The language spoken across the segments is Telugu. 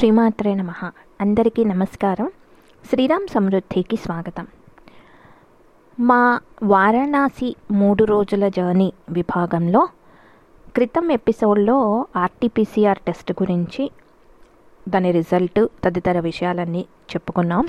శ్రీమాత్రే నమ. అందరికీ నమస్కారం. శ్రీరామ్ సమృద్ధికి స్వాగతం. మా వారణాసి మూడు రోజుల జర్నీ విభాగంలో క్రితం ఎపిసోడ్లో ఆర్టీపీసీఆర్ టెస్ట్ గురించి దాని రిజల్ట్ తదితర విషయాలన్నీ చెప్పుకున్నాం.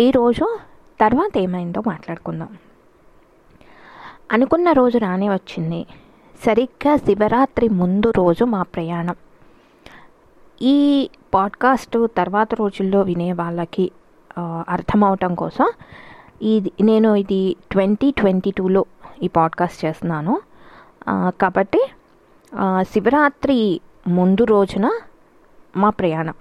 ఈరోజు తర్వాత ఏమైందో మాట్లాడుకుందాం. అనుకున్న రోజు రానే వచ్చింది. సరిగ్గా శివరాత్రి ముందు రోజు మా ప్రయాణం. ఈ పాడ్కాస్ట్ తర్వాత రోజుల్లో వినే వాళ్ళకి అర్థమవటం కోసం ఇది నేను ఇది ట్వంటీ ట్వంటీ టూలో ఈ పాడ్కాస్ట్ చేస్తున్నాను. కాబట్టి శివరాత్రి ముందు రోజున మా ప్రయాణం.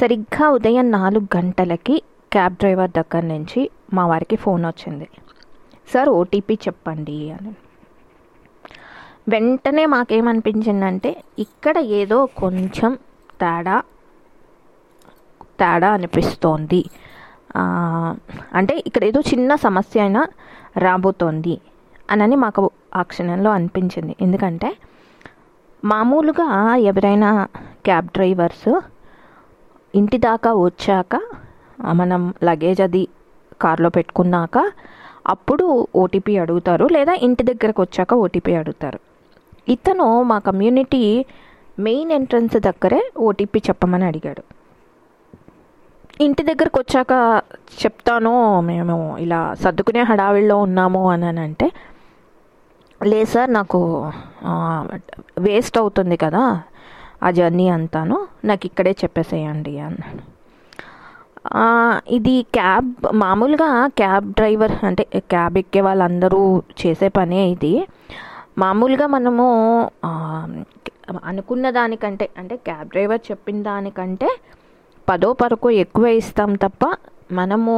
సరిగ్గా ఉదయం నాలుగు గంటలకి క్యాబ్ డ్రైవర్ దగ్గర నుంచి మా వారికి ఫోన్ వచ్చింది. సార్ ఓటీపీ చెప్పండి అని. వెంటనే మాకేమనిపించిందంటే ఇక్కడ ఏదో కొంచెం తేడా తేడా అనిపిస్తోంది. అంటే ఇక్కడ ఏదో చిన్న సమస్య అయినా రాబోతోంది అనని మాకు ఆ క్షణంలో అనిపించింది. ఎందుకంటే మామూలుగా ఎవరైనా క్యాబ్ డ్రైవర్స్ ఇంటి దాకా వచ్చాక మనం లగేజ్ అది కార్లో పెట్టుకున్నాక అప్పుడు ఓటీపీ అడుగుతారు లేదా ఇంటి దగ్గరకు వచ్చాక ఓటీపీ అడుగుతారు. ఇతను మా కమ్యూనిటీ మెయిన్ ఎంట్రన్స్ దగ్గరే ఓటీపీ చెప్పమని అడిగాడు. ఇంటి దగ్గరకు వచ్చాక చెప్తాను మేము ఇలా సర్దుకునే హడావిడిలో ఉన్నాము అని అని అంటే లేదు సార్ నాకు వేస్ట్ అవుతుంది కదా ఆ జర్నీ అంతాను నాకు ఇక్కడే చెప్పేసేయండి అన్నాడు. ఇది క్యాబ్ మామూలుగా క్యాబ్ డ్రైవర్ అంటే క్యాబ్ ఎక్కే వాళ్ళందరూ చేసే పనే ఇది. మామూలుగా మనము అనుకున్న దానికంటే అంటే క్యాబ్ డ్రైవర్ చెప్పిన దానికంటే పదో పరకు ఎక్కువ ఇస్తాం తప్ప మనము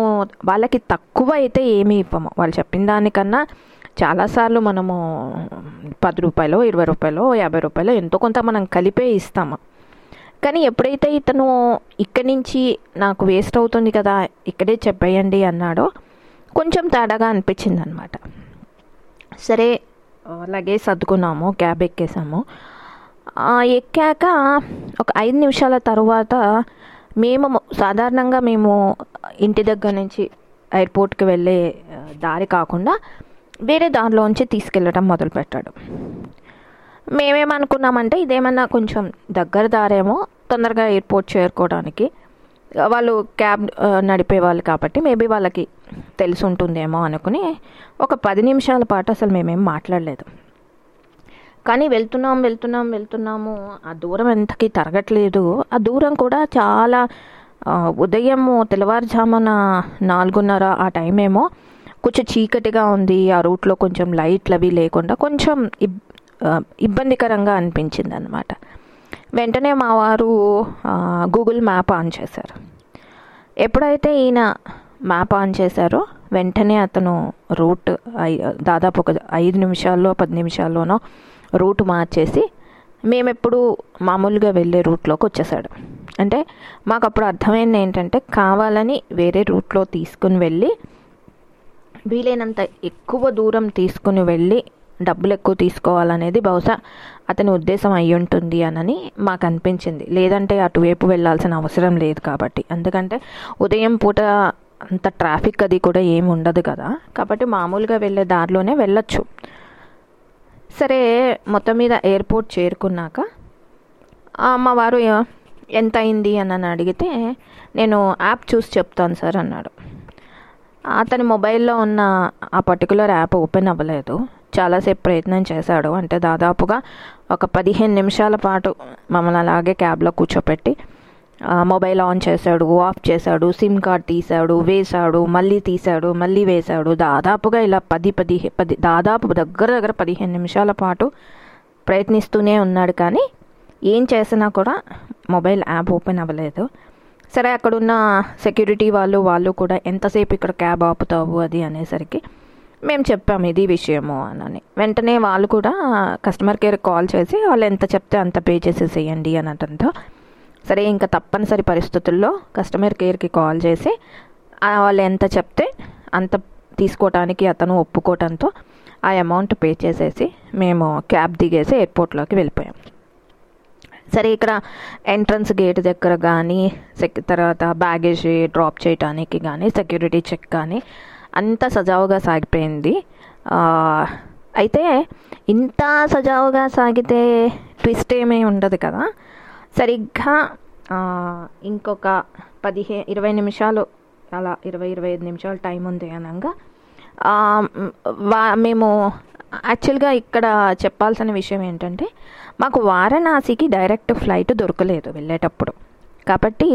వాళ్ళకి తక్కువ అయితే ఏమీ ఇవ్వము. వాళ్ళు చెప్పిన దానికన్నా చాలాసార్లు మనము పది రూపాయలు ఇరవై రూపాయలు యాభై రూపాయలు ఎంతో కొంత మనం కలిపే ఇస్తాము. కానీ ఎప్పుడైతే ఇతను ఇక్కడి నుంచి నాకు వేస్ట్ అవుతుంది కదా ఇక్కడే చెప్పేయండి అన్నాడో కొంచెం తేడాగా అనిపించింది అనమాట సరే లగేజ్ సర్దుకున్నాము క్యాబ్ ఎక్కేసాము. ఎక్కాక ఒక ఐదు నిమిషాల తర్వాత మేము సాధారణంగా మేము ఇంటి దగ్గర నుంచి ఎయిర్పోర్ట్కి వెళ్ళే దారి కాకుండా వేరే దారిలోంచి తీసుకెళ్ళడం మొదలుపెట్టాడు మేమేమనుకున్నామంటే ఇదేమన్నా కొంచెం దగ్గర దారేమో తొందరగా ఎయిర్పోర్ట్ చేరుకోవడానికి వాళ్ళు క్యాబ్ నడిపేవాళ్ళు నడిపే వాళ్ళు కాబట్టి మేబీ వాళ్ళకి తెలిసి ఉంటుందేమో అనుకుని ఒక పది నిమిషాల పాటు అసలు మేమేం మాట్లాడలేదు. కానీ వెళ్తున్నాం వెళ్తున్నాం వెళ్తున్నాము. ఆ దూరం ఎంతకి తరగట్లేదు. ఆ దూరం కూడా చాలా ఉదయము తెల్లవారుజామున నాలుగున్నర ఆ టైం ఏమో కొంచెం చీకటిగా ఉంది. ఆ రూట్లో కొంచెం లైట్లు అవి లేకుండా కొంచెం ఇబ్ ఇబ్బందికరంగా అనిపించింది అనమాట వెంటనే మా వారు గూగుల్ మ్యాప్ ఆన్ చేశారు. ఎప్పుడైతే ఈయన మ్యాప్ ఆన్ చేశారో వెంటనే అతను రూట్ ఐ- దాదాపు ఒక ఐదు నిమిషాల్లో పది నిమిషాల్లోనో రూట్ మార్చేసి మేమెప్పుడు మామూలుగా వెళ్ళే రూట్లోకి వచ్చేసాడు అంటే మాకు అప్పుడు అర్థమైంది ఏంటంటే కావాలని వేరే రూట్లో తీసుకుని వెళ్ళి వీలైనంత ఎక్కువ దూరం తీసుకుని వెళ్ళి డబ్బులు ఎక్కువ తీసుకోవాలనేది బహుశా అతని ఉద్దేశం అయి ఉంటుంది అనని మాకు అనిపించింది లేదంటే అటువైపు వెళ్ళాల్సిన అవసరం లేదు కాబట్టి. ఎందుకంటే ఉదయం పూట అంత ట్రాఫిక్ అది కూడా ఏమి ఉండదు కదా. కాబట్టి మామూలుగా వెళ్ళే దారిలోనే వెళ్ళొచ్చు. సరే మొత్తం మీద ఎయిర్పోర్ట్ చేరుకున్నాక అమ్మవారు మా వారు ఎంత అయింది అని నన్ను అడిగితే నేను యాప్ చూసి చెప్తాను సార్ అన్నాడు. అతని మొబైల్లో ఉన్న ఆ పర్టికులర్ యాప్ ఓపెన్ అవ్వలేదు. చాలాసేపు ప్రయత్నం చేశాడు. అంటే దాదాపుగా ఒక పదిహేను నిమిషాల పాటు మమ్మల్ని అలాగే క్యాబ్లో కూర్చోపెట్టి మొబైల్ ఆన్ చేశాడు ఆఫ్ చేశాడు సిమ్ కార్డ్ తీశాడు వేశాడు మళ్ళీ తీశాడు మళ్ళీ వేశాడు. దాదాపుగా ఇలా పది పది పది దాదాపు దగ్గర దగ్గర పదిహేను నిమిషాల పాటు ప్రయత్నిస్తూనే ఉన్నాడు. కానీ ఏం చేసినా కూడా మొబైల్ యాప్ ఓపెన్ అవ్వలేదు. సరే అక్కడున్న సెక్యూరిటీ వాళ్ళు వాళ్ళు కూడా ఎంతసేపు ఇక్కడ క్యాబ్ ఆపుతావు అది అనేసరికి మేము చెప్పాము ఇది విషయము అని వెంటనే వాళ్ళు కూడా కస్టమర్ కేర్ కాల్ చేసి వాళ్ళు ఎంత చెప్తే అంత పే చేసేసేయండి అనటంతో సరే ఇంకా తప్పనిసరి పరిస్థితుల్లో కస్టమర్ కేర్కి కాల్ చేసి వాళ్ళు ఎంత చెప్తే అంత తీసుకోవటానికి అతను ఒప్పుకోవటంతో ఆ అమౌంట్ పే చేసేసి మేము క్యాబ్ దిగేసి ఎయిర్పోర్ట్లోకి వెళ్ళిపోయాం. సరే ఇక్కడ ఎంట్రన్స్ గేట్ దగ్గర కానీ సెక్ తర్వాత బ్యాగేజ్ డ్రాప్ చేయడానికి కానీ సెక్యూరిటీ చెక్ కానీ అంత సజావుగా సాగిపోయింది. అయితే ఇంత సజావుగా సాగితే ట్విస్ట్ ఏమీ ఉండదు కదా. సరిగ్గా ఇంకొక పదిహే ఇరవై నిమిషాలు అలా ఇరవై ఇరవై ఐదు నిమిషాలు టైం ఉంది అనగా వా మేము యాక్చువల్గా ఇక్కడ చెప్పాల్సిన విషయం ఏంటంటే మాకు వారణాసికి డైరెక్ట్ ఫ్లైట్ దొరకలేదు వెళ్ళేటప్పుడు. కాబట్టి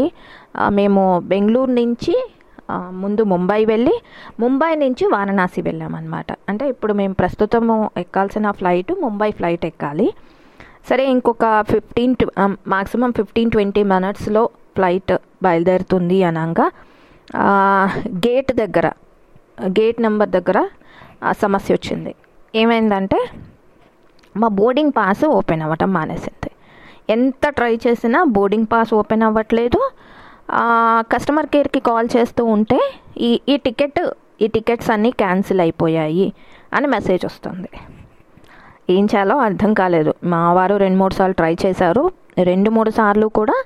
మేము బెంగళూరు నుంచి ముందు ముంబై వెళ్ళి ముంబై నుంచి వారణాసి వెళ్ళామన్నమాట. అంటే ఇప్పుడు మేము ప్రస్తుతము ఎక్కాల్సిన ఫ్లైట్ ముంబై ఫ్లైట్ ఎక్కాలి. సరే ఇంకొక ఫిఫ్టీన్ మాక్సిమం ఫిఫ్టీన్ ట్వంటీ మినిట్స్లో ఫ్లైట్ బయలుదేరుతుంది అనగా. గేట్ దగ్గర గేట్ నెంబర్ దగ్గర సమస్య వచ్చింది. ఏమైందంటే మా బోర్డింగ్ పాస్ ఓపెన్ అవ్వటం మానేసింది. ఎంత ట్రై చేసినా బోర్డింగ్ పాస్ ఓపెన్ అవ్వట్లేదు. కస్టమర్ కేర్కి కాల్ చేస్తూ ఉంటే ఈ ఈ టికెట్ ఈ టికెట్స్ అన్నీ క్యాన్సిల్ అయిపోయాయి అని మెసేజ్ వస్తుంది. ఏం చేయాలో అర్థం కాలేదు. మా వారు రెండు మూడు సార్లు ట్రై చేశారు. రెండు మూడు సార్లు కూడా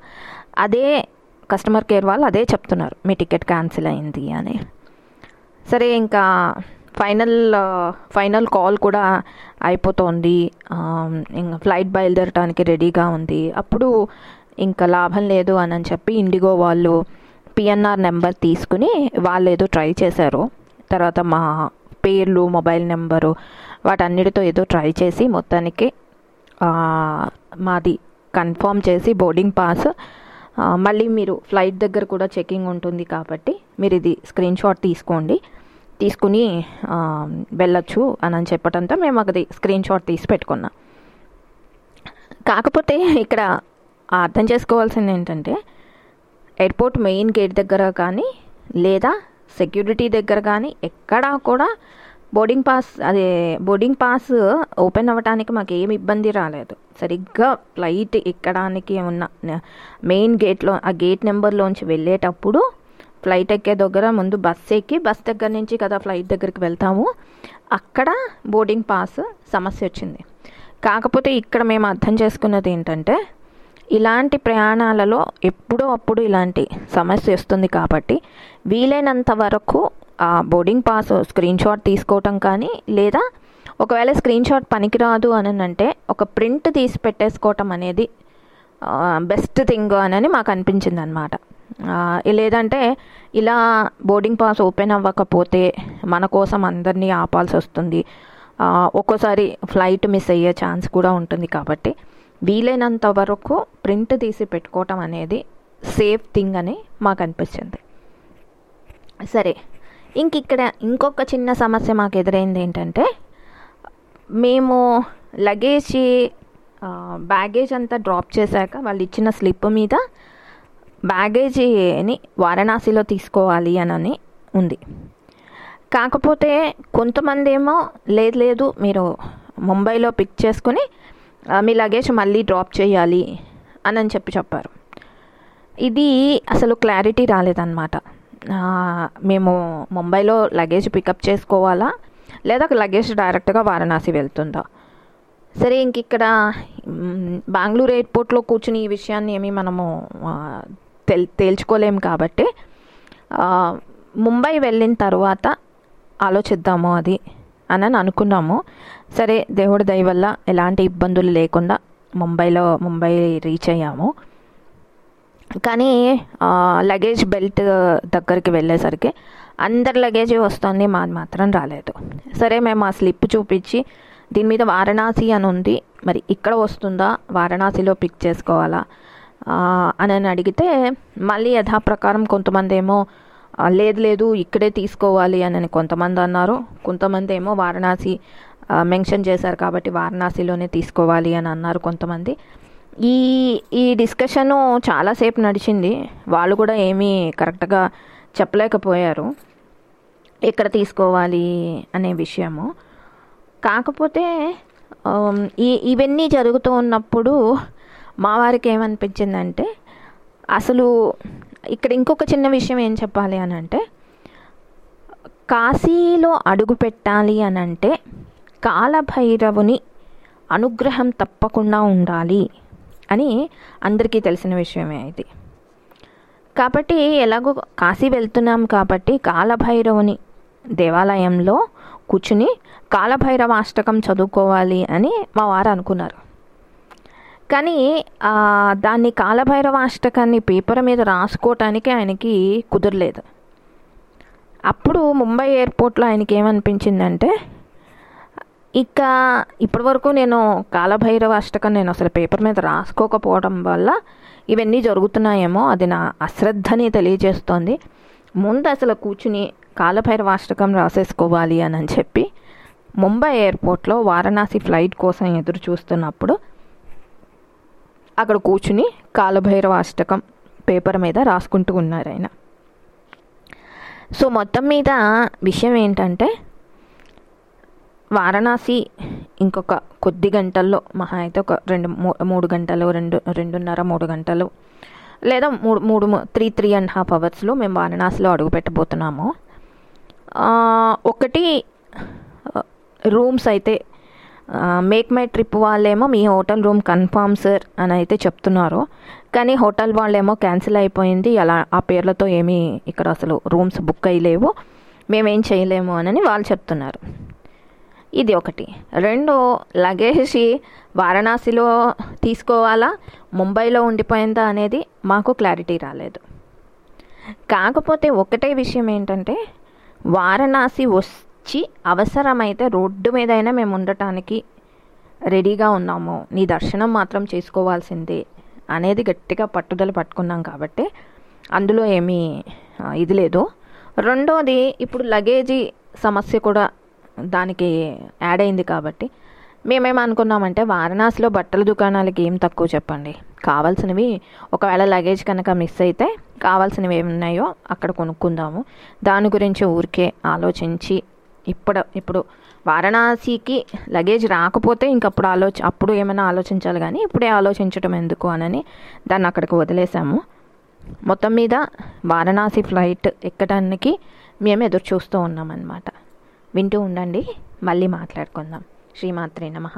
అదే కస్టమర్ కేర్ వాళ్ళు అదే చెప్తున్నారు. మీ టికెట్ క్యాన్సిల్ అయింది అని. సరే ఇంకా ఫైనల్ ఫైనల్ కాల్ కూడా అయిపోతుంది. ఇంకా ఫ్లైట్ బయలుదేరటానికి రెడీగా ఉంది. అప్పుడు ఇంకా లాభం లేదు అని చెప్పి ఇండిగో వాళ్ళు పిఎన్ఆర్ నెంబర్ తీసుకుని వాళ్ళు ఏదో ట్రై చేశారు. తర్వాత మా పేర్లు మొబైల్ నెంబరు వాటన్నిటితో ఏదో ట్రై చేసి మొత్తానికి మాది కన్ఫర్మ్ చేసి బోర్డింగ్ పాస్. మళ్ళీ మీరు ఫ్లైట్ దగ్గర కూడా చెకింగ్ ఉంటుంది కాబట్టి మీరు ఇది స్క్రీన్ షాట్ తీసుకోండి. తీసుకుని వెళ్ళొచ్చు అని అని చెప్పడంతో మేము అది స్క్రీన్ షాట్ తీసి పెట్టుకున్నాం. కాకపోతే ఇక్కడ అర్థం చేసుకోవాల్సింది ఏంటంటే ఎయిర్పోర్ట్ మెయిన్ గేట్ దగ్గర కానీ లేదా సెక్యూరిటీ దగ్గర కానీ ఎక్కడా కూడా బోర్డింగ్ పాస్ అదే బోర్డింగ్ పాస్ ఓపెన్ అవ్వడానికి మాకు ఏమి ఇబ్బంది రాలేదు. సరిగ్గా ఫ్లైట్ ఎక్కడానికి ఉన్న మెయిన్ గేట్లో ఆ గేట్ నెంబర్లోంచి వెళ్ళేటప్పుడు ఫ్లైట్ ఎక్కే దగ్గర ముందు బస్ ఎక్కి బస్ దగ్గర నుంచి కదా ఫ్లైట్ దగ్గరికి వెళ్తాము. అక్కడ బోర్డింగ్ పాస్ సమస్య వచ్చింది. కాకపోతే ఇక్కడ మేము అర్థం చేసుకున్నది ఏంటంటే ఇలాంటి ప్రయాణాలలో ఎప్పుడో అప్పుడు ఇలాంటి సమస్య వస్తుంది కాబట్టి వీలైనంత వరకు ఆ బోర్డింగ్ పాస్ స్క్రీన్ షాట్ తీసుకోవటం కానీ లేదా ఒకవేళ స్క్రీన్ షాట్ పనికిరాదు అని అంటే ఒక ప్రింట్ తీసి పెట్టేసుకోవటం అనేది బెస్ట్ థింగ్ అని మాకు అనిపించింది అనమాట లేదంటే ఇలా బోర్డింగ్ పాస్ ఓపెన్ అవ్వకపోతే మన కోసం అందరినీ ఆపాల్సి వస్తుంది. ఒక్కోసారి ఫ్లైట్ మిస్ అయ్యే ఛాన్స్ కూడా ఉంటుంది కాబట్టి వీలైనంత వరకు ప్రింట్ తీసి పెట్టుకోవటం అనేది సేఫ్ థింగ్ అని మాకు అనిపించింది. సరే ఇంక ఇక్కడ ఇంకొక చిన్న సమస్య మాకు ఎదురైంది ఏంటంటే మేము లగేజ్ బ్యాగేజ్ అంతా డ్రాప్ చేశాక వాళ్ళు ఇచ్చిన స్లిప్ మీద బ్యాగేజీని వారణాసిలో తీసుకోవాలి అని ఉంది. కాకపోతే కొంతమంది ఏమో లేదు లేదు మీరు ముంబైలో పిక్ చేసుకుని మీ లగేజ్ మళ్ళీ డ్రాప్ చేయాలి అని అని చెప్పి చెప్పారు. ఇది అసలు క్లారిటీ రాలేదన్నమాట. మేము ముంబైలో లగేజ్ పికప్ చేసుకోవాలా? లేదా లగేజ్ డైరెక్ట్గా వారణాసి వెళ్తుందా? సరే ఇంక ఇక్కడ బెంగళూరు ఎయిర్పోర్ట్లో కూర్చుని ఈ విషయాన్ని ఏమి మనము తెల్ తేల్చుకోలేము కాబట్టి ముంబై వెళ్ళిన తర్వాత ఆలోచిద్దాము అది. అని అని అనుకున్నాము. సరే దేవుడి దయ వల్ల ఎలాంటి ఇబ్బందులు లేకుండా ముంబైలో ముంబై రీచ్ అయ్యాము. కానీ లగేజ్ బెల్ట్ దగ్గరికి వెళ్ళేసరికి అందరి లగేజ్ వస్తుంది మాది మాత్రం రాలేదు. సరే మేము ఆ స్లిప్ చూపించి దీని మీద వారణాసి అని ఉంది. మరి ఇక్కడ వస్తుందా? వారణాసిలో పిక్ చేసుకోవాలా? అని అని అడిగితే మళ్ళీ యథాప్రకారం కొంతమంది ఏమో లేదు లేదు ఇక్కడే తీసుకోవాలి అని అని కొంతమంది అన్నారు. కొంతమంది ఏమో వారణాసి మెన్షన్ చేశారు కాబట్టి వారణాసిలోనే తీసుకోవాలి అని అన్నారు కొంతమంది. ఈ ఈ డిస్కషను చాలాసేపు నడిచింది. వాళ్ళు కూడా ఏమీ కరెక్ట్గా చెప్పలేకపోయారు. ఎక్కడ తీసుకోవాలి అనే విషయము. కాకపోతే ఈ ఇవన్నీ జరుగుతూ ఉన్నప్పుడు మా వారికి ఏమనిపించిందంటే అసలు ఇక్కడ ఇంకొక చిన్న విషయం ఏం చెప్పాలి అని అంటే కాశీలో అడుగు పెట్టాలి అని అంటే కాలభైరవుని అనుగ్రహం తప్పకుండా ఉండాలి అని అందరికీ తెలిసిన విషయమే ఇది. కాబట్టి ఎలాగో కాశీ వెళ్తున్నాం కాబట్టి కాలభైరవుని దేవాలయంలో కూర్చుని కాలభైరవాష్టకం చదువుకోవాలి అని మా వారు అనుకున్నారు. కానీ దాన్ని కాలభైరవ అష్టకాన్ని పేపర్ మీద రాసుకోవటానికి ఆయనకి కుదరలేదు. అప్పుడు ముంబై ఎయిర్పోర్ట్లో ఆయనకి ఏమనిపించిందంటే ఇక ఇప్పటివరకు నేను కాలభైరవ అష్టకం నేను అసలు పేపర్ మీద రాసుకోకపోవడం వల్ల ఇవన్నీ జరుగుతున్నాయేమో అది నా అశ్రద్ధని తెలియజేస్తోంది. ముందు అసలు కూర్చుని కాలభైరవ అష్టకం రాసేసుకోవాలి అని అని చెప్పి ముంబై ఎయిర్పోర్ట్లో వారణాసి ఫ్లైట్ కోసం ఎదురు చూస్తున్నప్పుడు అక్కడ కూర్చుని కాలభైరవ అష్టకం పేపర్ మీద రాసుకుంటూ ఉన్నారు ఆయన. సో మొత్తం మీద విషయం ఏంటంటే వారణాసి ఇంకొక కొద్ది గంటల్లో మహా అయితే ఒక రెండు మూడు గంటలు రెండు రెండున్నర మూడు గంటలు లేదా మూడు మూడు త్రీ త్రీ అండ్ హాఫ్ అవర్స్లో మేము వారణాసిలో అడుగు పెట్టబోతున్నాము. ఒకటి రూమ్స్ అయితే మేక్ మై ట్రిప్ వాళ్ళేమో మీ హోటల్ రూమ్ కన్ఫామ్ సార్ అని అయితే చెప్తున్నారు. కానీ హోటల్ వాళ్ళేమో క్యాన్సిల్ అయిపోయింది. అలా ఆ పేర్లతో ఏమీ ఇక్కడ అసలు రూమ్స్ బుక్ అయ్యలేవు. మేమేం చేయలేము అని వాళ్ళు చెప్తున్నారు. ఇది ఒకటి. రెండు లగేజ్ వారణాసిలో తీసుకోవాలా? ముంబైలో ఉండిపోయిందా అనేది మాకు క్లారిటీ రాలేదు. కాకపోతే ఒకటే విషయం ఏంటంటే వారణాసి వచ్చి అవసరమైతే రోడ్డు మీదైనా మేము ఉండటానికి రెడీగా ఉన్నాము. నీ దర్శనం మాత్రం చేసుకోవాల్సిందే అనేది గట్టిగా పట్టుదల పట్టుకున్నాం కాబట్టి అందులో ఏమీ ఇది లేదు. రెండోది ఇప్పుడు లగేజీ సమస్య కూడా దానికి యాడ్ అయింది కాబట్టి మేమేమనుకున్నామంటే వారణాసిలో బట్టల దుకాణాలకి ఏం తక్కువ చెప్పండి. కావాల్సినవి ఒకవేళ లగేజ్ కనుక మిస్ అయితే కావాల్సినవి ఏమున్నాయో అక్కడ కొనుక్కుందాము. దాని గురించి ఊరికే ఆలోచించి ఇప్పుడు ఇప్పుడు వారణాసికి లగేజ్ రాకపోతే ఇంకప్పుడు ఆలోచ అప్పుడు ఏమైనా ఆలోచించాలి కానీ ఇప్పుడే ఆలోచించడం ఎందుకు అనని దాన్ని అక్కడికి వదిలేసాము. మొత్తం మీద వారణాసి ఫ్లైట్ ఎక్కడానికి మేము ఎదురు చూస్తూ ఉన్నామన్నమాట. వింటూ ఉండండి మళ్ళీ మాట్లాడుకుందాం. శ్రీమాత్రే నమ.